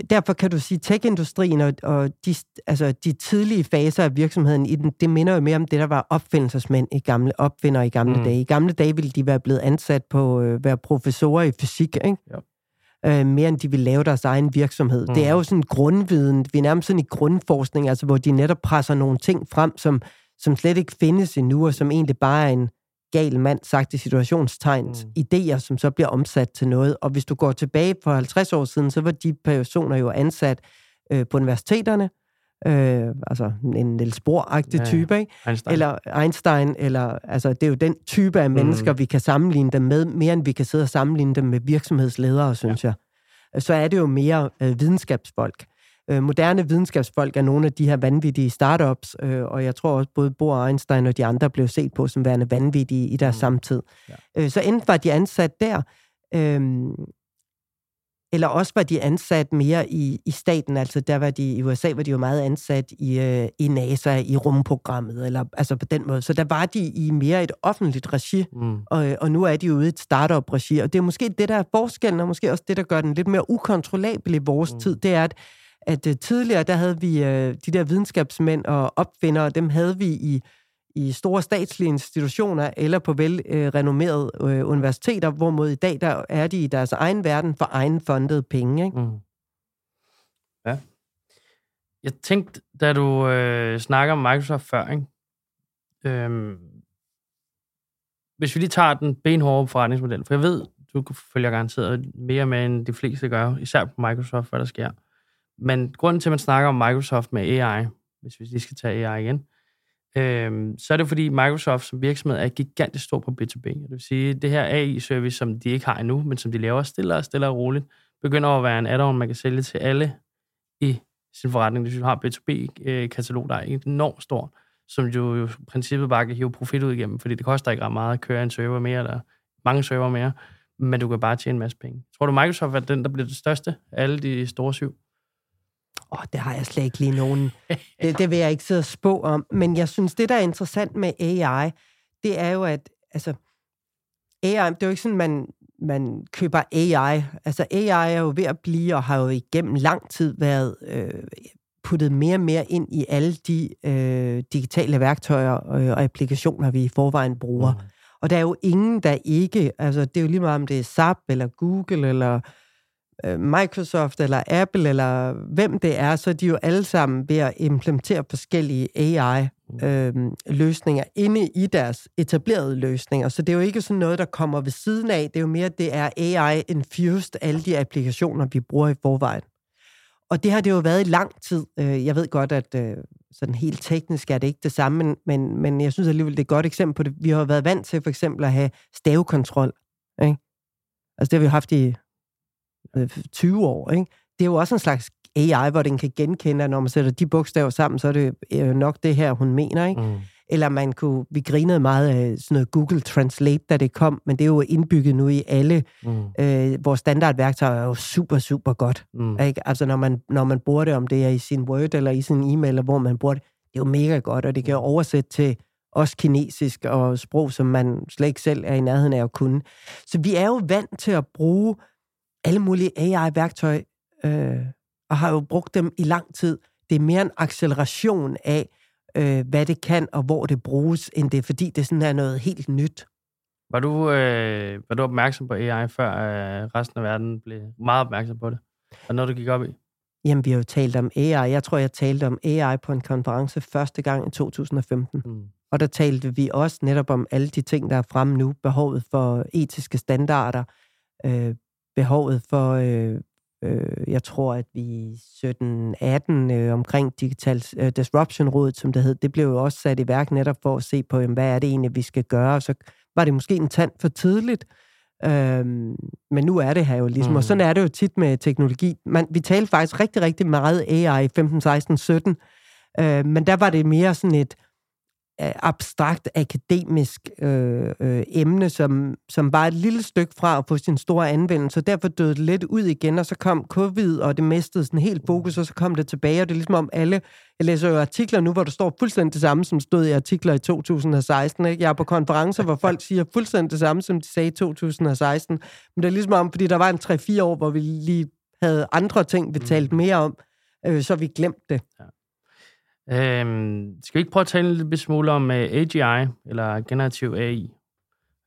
Speaker 2: derfor kan du sige, tech-industrien og, og de, altså de tidlige faser af virksomheden i den, det minder jo mere om det, der var opfindelsesmænd i gamle, opfinder i gamle mm. dage. I gamle dage ville de være blevet ansat på øh, være professorer i fysik, ikke? Ja øh, mere end de vil lave deres egen virksomhed. Mm. Det er jo sådan grundviden, vi er nærmest sådan i grundforskning, altså hvor de netop presser nogle ting frem, som, som slet ikke findes endnu, og som egentlig bare er en gal mand, sagt i situationstegn, mm. idéer, som så bliver omsat til noget. Og hvis du går tilbage for 50 år siden, så var de personer jo ansat øh, på universiteterne, øh, altså en Niels Bohr-agtig ja, type, ikke? Einstein. eller Einstein, eller altså det er jo den type af mennesker, mm. vi kan sammenligne dem med, mere end vi kan sidde og sammenligne dem med virksomhedsledere, synes ja. jeg. Så er det jo mere øh, videnskabsfolk. Øh, moderne videnskabsfolk er nogle af de her vanvittige startups, øh, og jeg tror også både Bohr og Einstein og de andre blev set på som værende vanvittige i deres mm. samtid. Ja. Øh, så enten var de ansat der, øh, eller også var de ansat mere i, i staten, altså der var de, i USA var de jo meget ansat i, øh, i NASA, i rumprogrammet, eller altså på den måde. Så der var de i mere et offentligt regi, mm. og, og nu er de ude i et startup-regi. Og det er måske det, der er forskellen, og måske også det, der gør den lidt mere ukontrollabel i vores mm. tid, det er, at, at uh, tidligere, der havde vi uh, de der videnskabsmænd og opfindere, dem havde vi i i store statslige institutioner eller på velrenommerede øh, øh, universiteter, hvorimod i dag der er de i deres egen verden for egen fundet penge. Ikke? Mm.
Speaker 1: Ja. Jeg tænkte, da du øh, snakker om Microsoft før, ikke? Øhm, hvis vi lige tager den benhårde forretningsmodel, for jeg ved, du følger garanteret mere med, end de fleste gør, især på Microsoft, hvad der sker. Men grunden til, at man snakker om Microsoft med AI, hvis vi lige skal tage AI igen, øh, så er det fordi Microsoft som virksomhed er gigantisk stor på B2B. Det vil sige, det her AI-service, som de ikke har endnu, men som de laver stille og stille og roligt, begynder at være en add-on, man kan sælge til alle i sin forretning. Hvis du har B2B-katalog, øh, der er enormt stor, som du jo i princippet bare kan hive profit ud igennem, fordi det koster ikke ret meget at køre en server mere, eller mange server mere, men du kan bare tjene en masse penge. Tror du, Microsoft er den, der bliver det største af alle de store syv?
Speaker 2: Åh, det har jeg slet ikke lige nogen. Det, det vil jeg ikke sidde og spå om. Men jeg synes, det, der er interessant med AI, det er jo, at altså, AI, det er jo ikke sådan, man, man køber AI. Altså, AI er jo ved at blive, og har jo igennem lang tid været øh, puttet mere og mere ind i alle de øh, digitale værktøjer øh, og applikationer, vi i forvejen bruger. Mm. Og der er jo ingen, der ikke, altså det er jo lige meget om det er SAP, eller Google, eller Microsoft eller Apple eller hvem det er, så er de jo alle sammen ved at implementere forskellige AI-løsninger mm. øh, inde i deres etablerede løsninger. Så det er jo ikke sådan noget, der kommer ved siden af. Det er jo mere, det er AI-infused, alle de applikationer, vi bruger i forvejen. Og det har det jo været i lang tid. Øh, jeg ved godt, at øh, sådan helt teknisk er det ikke det samme, men, men, men jeg synes alligevel, det er et godt eksempel på det. Vi har været vant til for eksempel at have stavekontrol. Ikke? Altså det har vi haft i 20 år. Ikke? Det er jo også en slags AI, hvor den kan genkende, at når man sætter de bogstaver sammen, så er det nok det her, hun mener. Ikke? Mm. Eller man kunne, vi grinede meget af sådan noget Google Translate, da det kom, men det er jo indbygget nu i alle. Mm. Øh, vores standardværktøj er jo super, super godt. Mm. Ikke? Altså når man, når man bruger det, om det er i sin Word eller i sin e-mail, eller hvor man bruger det, det er jo mega godt, og det kan jo oversætte til også kinesisk og sprog, som man slet ikke selv er i nærheden af at kunne. Så vi er jo vant til at bruge alle mulige AI-værktøj, øh, og har jo brugt dem i lang tid. Det er mere en acceleration af, øh, hvad det kan og hvor det bruges, end det er, fordi det sådan er noget helt nyt.
Speaker 1: Var du, øh, var du opmærksom på AI, før øh, resten af verden blev meget opmærksom på det? Og noget, du gik op i?
Speaker 2: Jamen, vi har jo talt om AI. Jeg tror, jeg talte om AI på en konference første gang i 2015. Mm. Og der talte vi også netop om alle de ting, der er fremme nu. Behovet for etiske standarder, øh, behovet for, øh, øh, jeg tror, at vi 17-18 øh, omkring Digital øh, Disruption Rådet, som det hed, det blev jo også sat i værk netop for at se på, jamen, hvad er det egentlig, vi skal gøre. Så var det måske en tand for tidligt, Øhm, men nu er det her jo ligesom, mm. og sådan er det jo tit med teknologi. Man, vi talte faktisk rigtig, rigtig meget AI 15, 16, 17, øh, men der var det mere sådan et, Øh, abstrakt akademisk øh, øh, emne, som, som var et lille stykke fra at få sin store anvendelse. Derfor døde det lidt ud igen, og så kom covid, og det mistede sådan helt fokus, og så kom det tilbage, og det er ligesom om alle... Jeg læser jo artikler nu, hvor der står fuldstændig det samme, som stod i artikler i 2016. Ikke? Jeg er på konferencer, hvor folk siger fuldstændig det samme, som de sagde i 2016. Men det er ligesom om, fordi der var en 3-4 år, hvor vi lige havde andre ting, vi talte mere om, øh, så vi glemte det. Ja.
Speaker 1: Øhm, skal vi ikke prøve at tale en lille smule om uh, øh, AGI, eller generativ AI?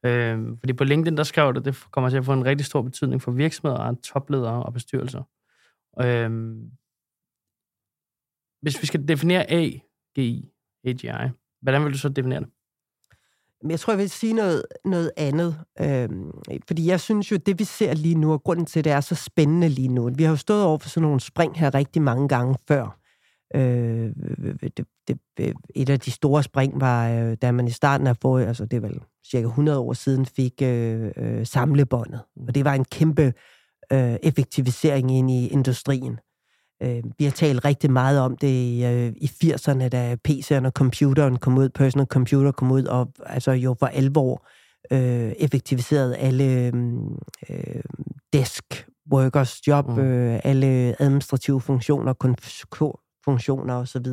Speaker 1: Øhm, fordi på LinkedIn, der skrev du, det kommer til at få en rigtig stor betydning for virksomheder, topledere og bestyrelser. Øhm, hvis vi skal definere AGI, AGI, hvordan vil du så definere det?
Speaker 2: Jeg tror, jeg vil sige noget, noget andet. Øhm, fordi jeg synes jo, det vi ser lige nu, og grunden til, at det er så spændende lige nu, vi har jo stået over for sådan nogle spring her rigtig mange gange før. Øh, det, det, et af de store spring var, øh, da man i starten af forrige, altså det er vel cirka 100 år siden, fik øh, øh, samlebåndet. Og det var en kæmpe øh, effektivisering ind i industrien. Øh, vi har talt rigtig meget om det øh, i 80'erne, da PC'erne og computeren kom ud, personal computer kom ud, og altså jo for alvor øh, effektiviserede alle øh, desk workers job, mm. øh, alle administrative funktioner, funktioner osv.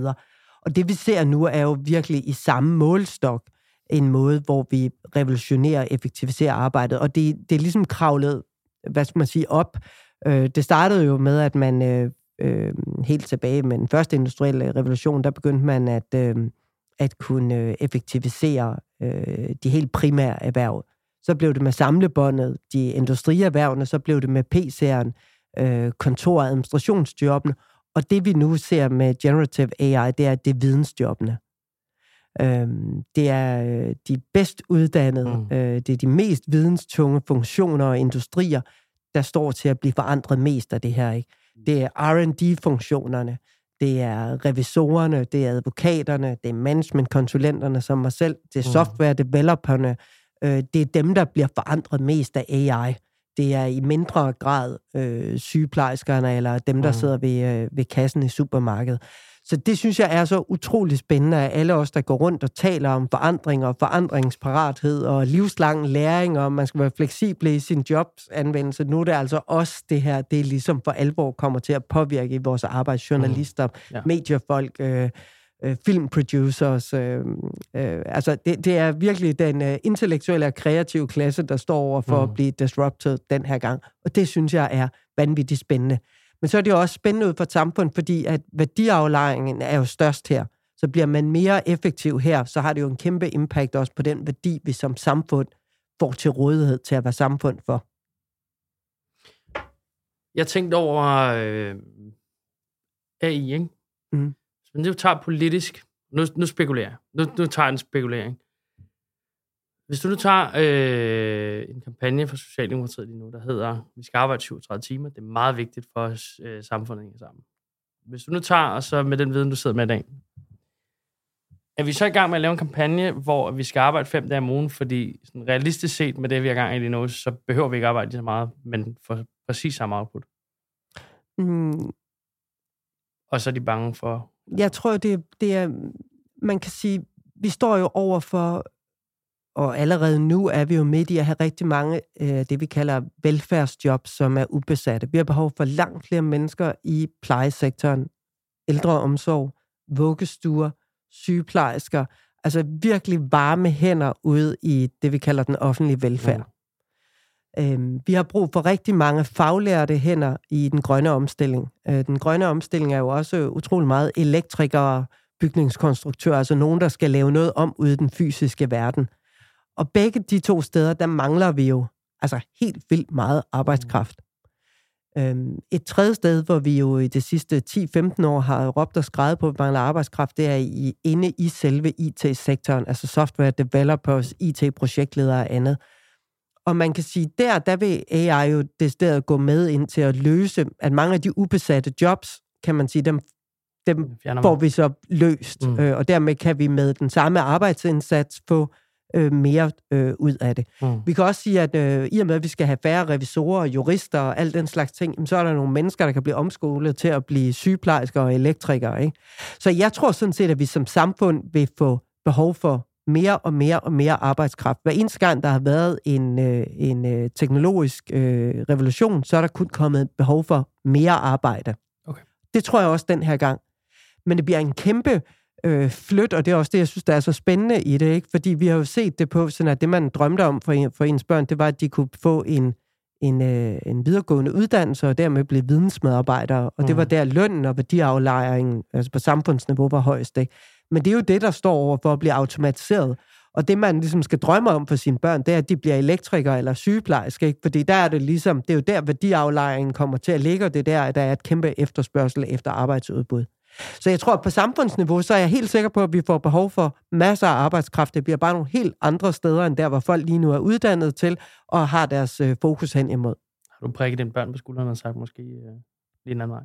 Speaker 2: Og det vi ser nu er jo virkelig i samme målstok en måde, hvor vi revolutionerer og effektiviserer arbejdet. Og det, det er ligesom kravlet, hvad skal man sige, op. Øh, det startede jo med, at man øh, øh, helt tilbage med den første industrielle revolution, der begyndte man at, øh, at kunne øh, effektivisere øh, de helt primære erhverv. Så blev det med samlebåndet, de industrierhvervene, så blev det med PC'eren, øh, kontor- og administrationsjobbene, og det vi nu ser med generative AI, det er, at det er vidensjobbene. Øhm, det er øh, de bedst uddannede, mm. øh, det er de mest videnstunge funktioner og industrier, der står til at blive forandret mest af det her. Ikke? Det er R&D-funktionerne, det er revisorerne, det er advokaterne, det er managementkonsulenterne som mig selv, det er mm. software-developerne, øh, det er dem, der bliver forandret mest af AI. Det er i mindre grad øh, sygeplejerskerne eller dem, der mm. sidder ved, øh, ved kassen i supermarkedet. Så det synes jeg er så utrolig spændende, at alle os, der går rundt og taler om forandring og forandringsparathed og livslang læring, og man skal være fleksibel i sin jobsanvendelse. Nu er det altså også det her, det ligesom for alvor kommer til at påvirke vores arbejdsjournalister, mm. ja. mediefolk, øh, øh, filmproducers. Øh, øh, altså, det, det er virkelig den øh, intellektuelle og kreative klasse, der står over for mm. at blive disrupted den her gang. Og det synes jeg er vanvittigt spændende. Men så er det jo også spændende ud for et samfund, fordi at værdiaflejringen er jo størst her. Så bliver man mere effektiv her, så har det jo en kæmpe impact også på den værdi, vi som samfund får til rådighed til at være samfund for.
Speaker 1: Jeg tænkte over øh, AI, ikke? Mm. Men det tager politisk, nu, nu spekulerer jeg. Nu, nu tager jeg en spekulering. Hvis du nu tager øh, en kampagne for Socialdemokratiet lige nu, der hedder, vi skal arbejde 37 timer, det er meget vigtigt for os, øh, samfundet hænger sammen. Hvis du nu tager, og så med den viden, du sidder med i dag, er vi så i gang med at lave en kampagne, hvor vi skal arbejde fem dage om ugen, fordi sådan realistisk set med det, vi er i gang i lige nu, så behøver vi ikke arbejde lige så meget, men for præcis samme output? Mm. Og så er de bange for
Speaker 2: jeg tror, det, det er, man kan sige, vi står jo over for, og allerede nu er vi jo midt i at have rigtig mange, øh, det vi kalder velfærdsjob, som er ubesatte. Vi har behov for langt flere mennesker i plejesektoren, ældreomsorg, vuggestuer, sygeplejersker, altså virkelig varme hænder ude i det, vi kalder den offentlige velfærd. Øhm, vi har brug for rigtig mange faglærte hænder i den grønne omstilling. Øh, den grønne omstilling er jo også utrolig meget elektrikere, bygningskonstruktører, altså nogen, der skal lave noget om ude i den fysiske verden. Og begge de to steder, der mangler vi jo altså helt vildt meget arbejdskraft. Øhm, et tredje sted, hvor vi jo i de sidste 10-15 år har råbt og skrevet på, at vi mangler arbejdskraft, det er i, inde i selve IT-sektoren, altså software developers, IT-projektledere og andet. Og man kan sige, der, der vil AI jo det gå med ind til at løse, at mange af de ubesatte jobs, kan man sige, dem, dem får vi så løst. Mm. Øh, og dermed kan vi med den samme arbejdsindsats få øh, mere øh, ud af det. Mm. Vi kan også sige, at øh, i og med, at vi skal have færre revisorer, jurister og alt den slags ting, så er der nogle mennesker, der kan blive omskolet til at blive sygeplejersker og elektrikere. Ikke? Så jeg tror sådan set, at vi som samfund vil få behov for mere og mere og mere arbejdskraft. Hver eneste gang, der har været en, øh, en øh, teknologisk øh, revolution, så er der kun kommet behov for mere arbejde. Okay. Det tror jeg også den her gang. Men det bliver en kæmpe øh, flyt, og det er også det, jeg synes, der er så spændende i det, ikke? fordi vi har jo set det på, sådan at det, man drømte om for, en, for ens børn, det var, at de kunne få en, en, øh, en videregående uddannelse, og dermed blive vidensmedarbejdere, og mm. det var mm. der lønnen og værdiaflejringen altså på samfundsniveau var højst. Ikke? Men det er jo det, der står over for at blive automatiseret. Og det, man ligesom skal drømme om for sine børn, det er, at de bliver elektrikere eller sygeplejerske, ikke? fordi der er det ligesom, det er jo der, værdiaflejringen kommer til at ligge, og det er der, at der er et kæmpe efterspørgsel efter arbejdsudbud. Så jeg tror, at på samfundsniveau, så er jeg helt sikker på, at vi får behov for masser af arbejdskraft. Det bliver bare nogle helt andre steder, end der, hvor folk lige nu er uddannet til, og har deres øh, fokus hen imod.
Speaker 1: Har du prikket dine børn på skulderen og sagt måske øh, lige en anden vej?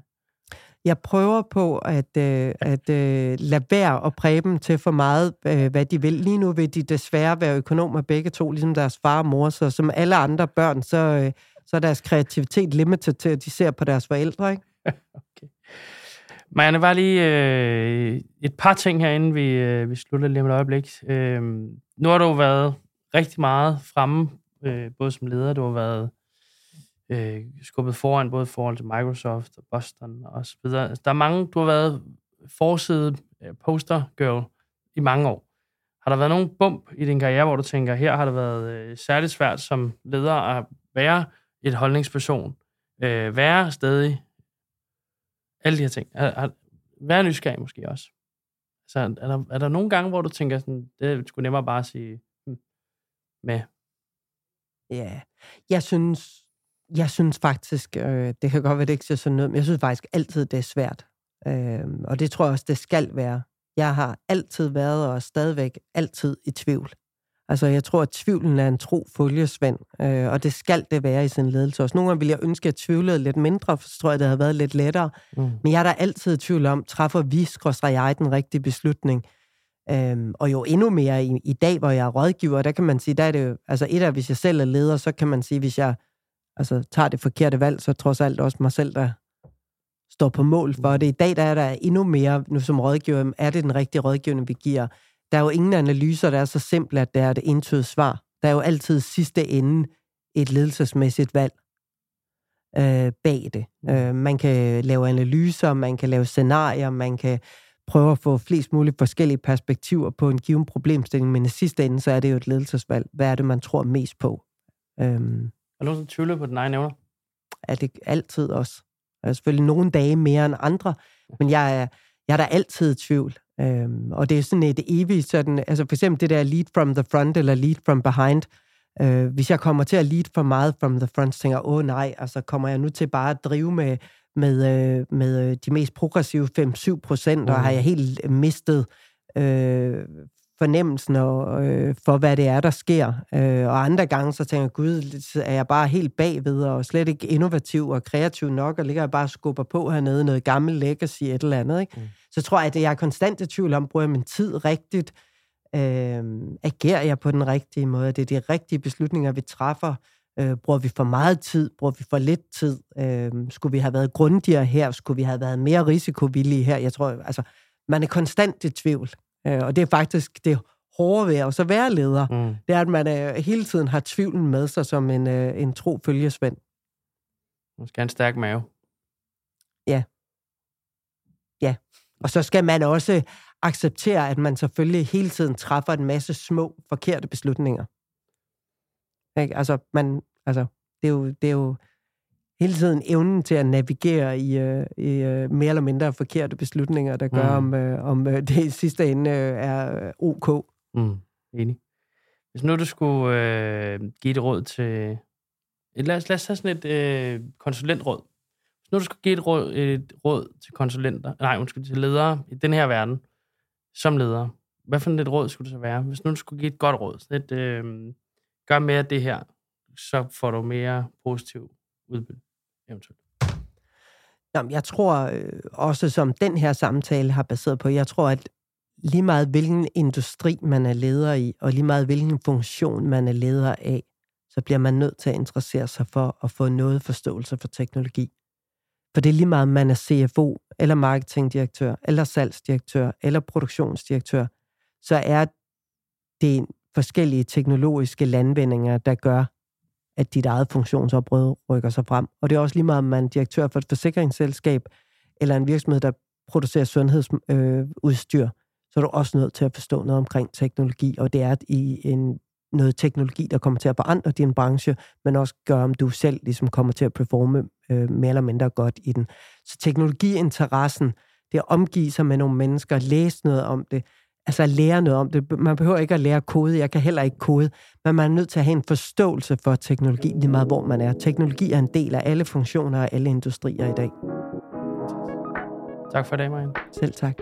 Speaker 2: Jeg prøver på at, øh, at øh, lade være at præge dem til for meget, øh, hvad de vil. Lige nu vil de desværre være økonomer begge to, ligesom deres far og mor, så som alle andre børn, så, øh, så er deres kreativitet limited til, at de ser på deres forældre. Ikke? okay.
Speaker 1: Marianne, var lige øh, et par ting herinde, vi, øh, vi slutter lige om et øjeblik. Øh, nu har du været rigtig meget fremme, øh, både som leder, du har været øh, skubbet foran, både i forhold til Microsoft og Boston og så videre. Altså, der er mange, du har været forside øh, poster girl i mange år. Har der været nogen bump i din karriere, hvor du tænker, her har det været øh, særligt svært som leder at være et holdningsperson, øh, være stadig alle de her ting. Er, er, være nysgerrig måske også. Så altså, er der, er der nogle gange, hvor du tænker, sådan, det skulle nemmere bare at sige hmm, med?
Speaker 2: Ja, jeg synes, jeg synes faktisk, øh, det kan godt være, det ikke ser sådan noget, men jeg synes faktisk altid, det er svært. Øh, og det tror jeg også, det skal være. Jeg har altid været og stadigvæk altid i tvivl. Altså, jeg tror, at tvivlen er en tro følgesvend, øh, og det skal det være i sin ledelse også. Nogle gange vil jeg ønske, at jeg tvivlede lidt mindre, for så tror jeg, det havde været lidt lettere. Mm. Men jeg er da altid i tvivl om, træffer vi, skråstrej jeg, den rigtige beslutning? Øhm, og jo endnu mere i, i dag, hvor jeg er rådgiver, der kan man sige, der er det jo, altså et af, hvis jeg selv er leder, så kan man sige, hvis jeg altså, tager det forkerte valg, så trods alt også mig selv, der står på mål for det. I dag der er der endnu mere, nu som rådgiver, er det den rigtige rådgivning, vi giver? Der er jo ingen analyser, der er så simple, at det er et entydigt svar. Der er jo altid sidste ende et ledelsesmæssigt valg øh, bag det. Øh, man kan lave analyser, man kan lave scenarier, man kan prøve at få flest mulige forskellige perspektiver på en given problemstilling, men i sidste ende, så er det jo et ledelsesvalg. Hvad er det, man tror mest på?
Speaker 1: Øhm, er du tvivler på den egen evner?
Speaker 2: Er det altid også. Der er selvfølgelig nogle dage mere end andre, men jeg er, jeg er da altid i tvivl. Øhm, og det er sådan et evigt sådan, altså for eksempel det der lead from the front eller lead from behind. Øh, hvis jeg kommer til at lead for meget from the front, så tænker jeg, åh nej, altså kommer jeg nu til bare at drive med, med, øh, med øh, de mest progressive 5-7 procent, mm. og har jeg helt mistet øh, fornemmelsen og, øh, for, hvad det er, der sker. Øh, og andre gange, så tænker jeg, gud, er jeg bare helt bagved, og slet ikke innovativ og kreativ nok, og ligger jeg bare og skubber på hernede, noget gammel legacy, et eller andet. Ikke? Mm. Så tror jeg, at jeg er konstant i tvivl om, bruger jeg min tid rigtigt? Øh, agerer jeg på den rigtige måde? Det er de rigtige beslutninger, vi træffer. Øh, bruger vi for meget tid? Bruger vi for lidt tid? Øh, skulle vi have været grundigere her? Skulle vi have været mere risikovillige her? Jeg tror, altså, man er konstant i tvivl. Øh, og det er faktisk det hårde ved at så være leder.
Speaker 1: Mm.
Speaker 2: Det er, at man øh, hele tiden har tvivlen med sig som en, øh, en tro følgesvend.
Speaker 1: Man skal have en stærk mave.
Speaker 2: Og så skal man også acceptere, at man selvfølgelig hele tiden træffer en masse små, forkerte beslutninger. Ikke? Altså, man, altså det, er jo, det er jo hele tiden evnen til at navigere i, øh, i øh, mere eller mindre forkerte beslutninger, der gør,
Speaker 1: Mm.
Speaker 2: om, øh, om øh, det i sidste ende øh, er øh, ok.
Speaker 1: Mm. Enig. Hvis nu du skulle øh, give et råd til... Et, lad, os, lad os tage sådan et øh, konsulentråd. Hvis nu du skulle give et råd, et råd til konsulenter, nej, undskyld, til ledere i den her verden, som ledere, hvad for et råd skulle det så være? Hvis nu du skulle give et godt råd, sådan et, øh, gør mere af det her, så får du mere positiv udbytte, eventuelt.
Speaker 2: Jamen, jeg tror øh, også, som den her samtale har baseret på, jeg tror, at lige meget hvilken industri man er leder i, og lige meget hvilken funktion man er leder af, så bliver man nødt til at interessere sig for at få noget forståelse for teknologi. For det er lige meget, om man er CFO, eller marketingdirektør, eller salgsdirektør, eller produktionsdirektør, så er det forskellige teknologiske landvindinger, der gør, at dit eget funktionsområde rykker sig frem. Og det er også lige meget, om man er direktør for et forsikringsselskab, eller en virksomhed, der producerer sundhedsudstyr, øh, så er du også nødt til at forstå noget omkring teknologi, og det er i en, noget teknologi, der kommer til at forandre din branche, men også gøre, om du selv ligesom kommer til at performe øh, mere eller mindre godt i den. Så teknologiinteressen, det at omgive sig med nogle mennesker, læse noget om det, altså lære noget om det. Man behøver ikke at lære kode, jeg kan heller ikke kode, men man er nødt til at have en forståelse for teknologi, lige meget hvor man er. Teknologi er en del af alle funktioner og alle industrier i dag.
Speaker 1: Tak for i dag, Marianne.
Speaker 2: Selv tak.